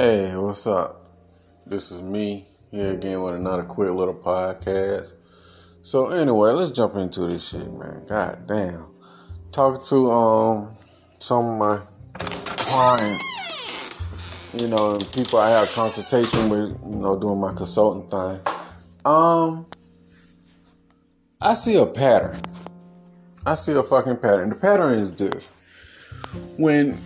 Hey, what's up? This is me here again with another quick little podcast. So anyway, let's jump into this shit, man. God damn. Talking to um some of my clients, you know, people I have consultation with, you know, doing my consulting thing. Um I see a pattern. I see a fucking pattern. The pattern is this. When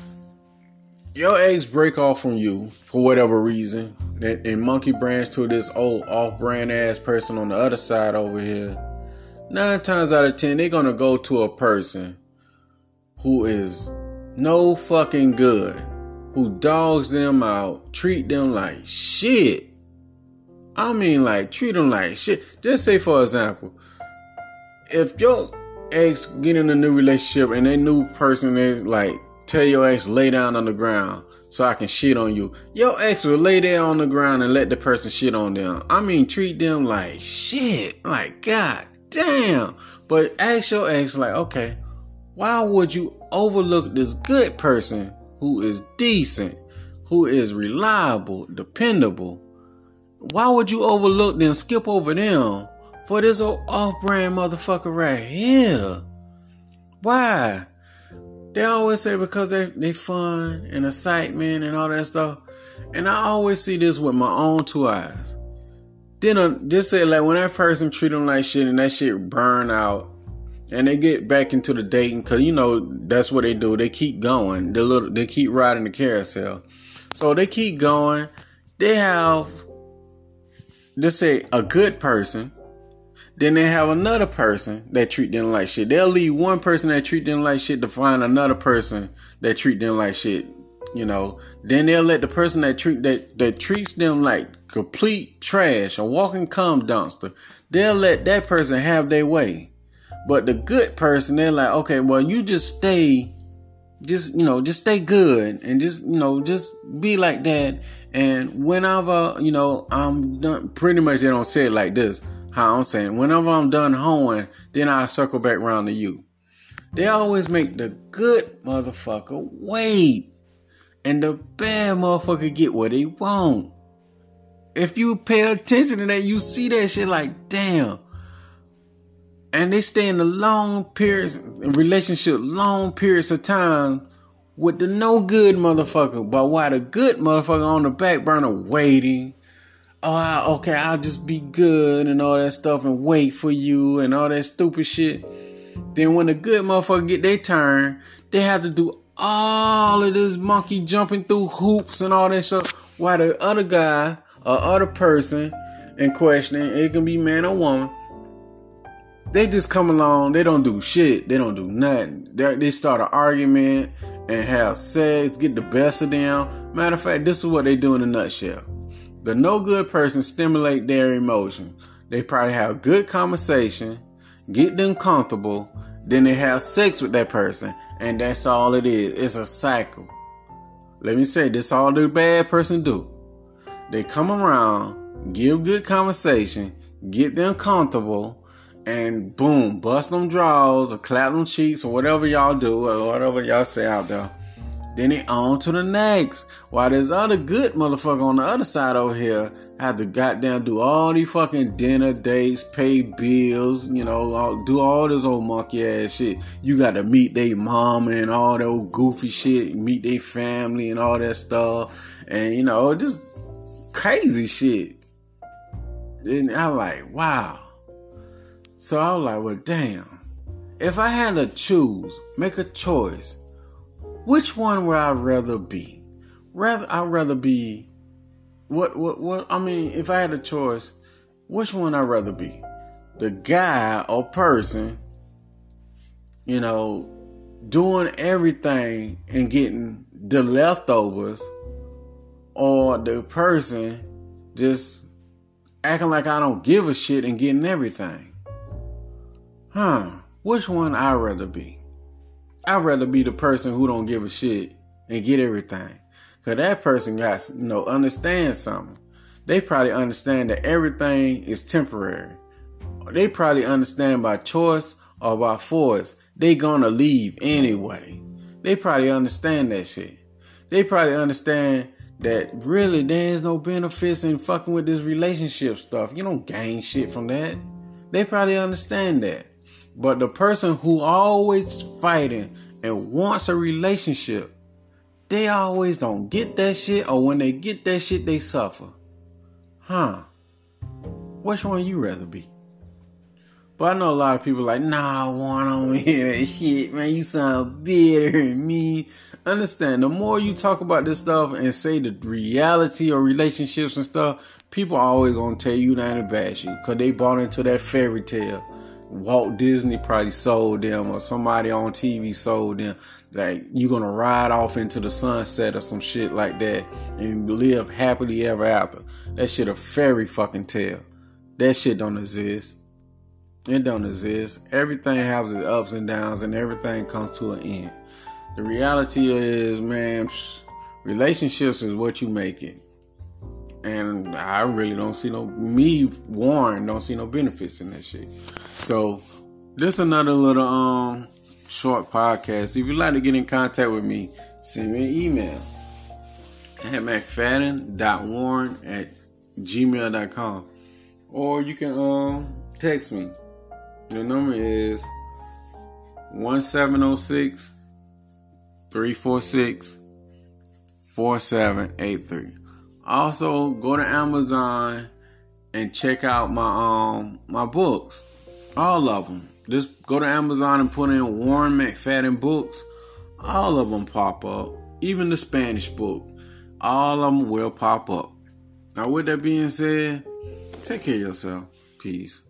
your eggs break off from you for whatever reason, and, and monkey branch to this old off-brand ass person on the other side over here, nine times out of ten they're gonna go to a person who is no fucking good, who dogs them out, treat them like shit. I mean, like treat them like shit. Just say, for example, if your ex get in a new relationship and that new person is like tell your ex lay down on the ground so I can shit on you. Your ex will lay there on the ground and let the person shit on them. I mean, treat them like shit. Like, god damn. But ask your ex, like, okay, why would you overlook this good person who is decent, who is reliable, dependable? Why would you overlook them, skip over them for this old off brand motherfucker right here? Why? They always say because they they fun and excitement and all that stuff. And I always see this with my own two eyes. Then uh, just say like when that person treat them like shit and that shit burn out, and they get back into the dating because you know that's what they do. They keep going. They little they keep riding the carousel. So they keep going. They have just say a good person then they have another person that treat them like shit. They'll leave one person that treat them like shit to find another person that treat them like shit. You know, then they'll let the person that treat that that treats them like complete trash, a walking cum dumpster. They'll let that person have their way. But the good person, they're like, okay, well, you just stay, just you know, just stay good and just you know, just be like that. And whenever you know, I'm done. Pretty much, they don't say it like this how I'm saying, whenever I'm done hoeing, then I circle back around to you. They always make the good motherfucker wait. And the bad motherfucker get what they want. If you pay attention to that, you see that shit like, damn. And they stay in the long periods, relationship, long periods of time with the no good motherfucker. But why the good motherfucker on the back burner waiting, oh, okay, I'll just be good and all that stuff and wait for you and all that stupid shit. Then when the good motherfucker get their turn, they have to do all of this monkey jumping through hoops and all that stuff. While the other guy or other person in question, it can be man or woman, they just come along. They don't do shit. They don't do nothing. They, they start an argument and have sex, get the best of them. Matter of fact, this is what they do in a nutshell the no good person stimulate their emotion. They probably have good conversation, get them comfortable, then they have sex with that person, and that's all it is. It's a cycle. Let me say this all the bad person do. They come around, give good conversation, get them comfortable, and boom, bust them draws or clap them cheeks or whatever y'all do or whatever y'all say out there. Then he on to the next. While this other good motherfucker on the other side over here had to goddamn do all these fucking dinner dates, pay bills, you know, all, do all this old monkey ass shit. You got to meet their mama and all that old goofy shit, meet their family and all that stuff. And, you know, just crazy shit. And I'm like, wow. So I was like, well, damn. If I had to choose, make a choice, which one would I rather be? Rather, I'd rather be. What, what, what? I mean, if I had a choice, which one I'd rather be? The guy or person, you know, doing everything and getting the leftovers, or the person just acting like I don't give a shit and getting everything. Huh? Which one I'd rather be? I'd rather be the person who don't give a shit and get everything. Cause that person got you know understand something. They probably understand that everything is temporary. They probably understand by choice or by force. They gonna leave anyway. They probably understand that shit. They probably understand that really there is no benefits in fucking with this relationship stuff. You don't gain shit from that. They probably understand that. But the person who always fighting and wants a relationship, they always don't get that shit, or when they get that shit, they suffer. Huh? Which one you rather be? But I know a lot of people like, nah, I want on hear that shit, man. You sound bitter and mean. Understand, the more you talk about this stuff and say the reality of relationships and stuff, people are always gonna tell you that and bash you. Cause they bought into that fairy tale. Walt Disney probably sold them or somebody on TV sold them. Like you're gonna ride off into the sunset or some shit like that and live happily ever after. That shit a fairy fucking tale. That shit don't exist. It don't exist. Everything has its ups and downs, and everything comes to an end. The reality is, man, relationships is what you make it. And I really don't see no me Warren don't see no benefits in that shit. So this another little um short podcast. If you'd like to get in contact with me, send me an email at mcfadden.warren at gmail.com. Or you can um text me the number is 1706 346 4783. Also, go to Amazon and check out my um my books. All of them. Just go to Amazon and put in Warren McFadden books. All of them pop up. Even the Spanish book. All of them will pop up. Now, with that being said, take care of yourself. Peace.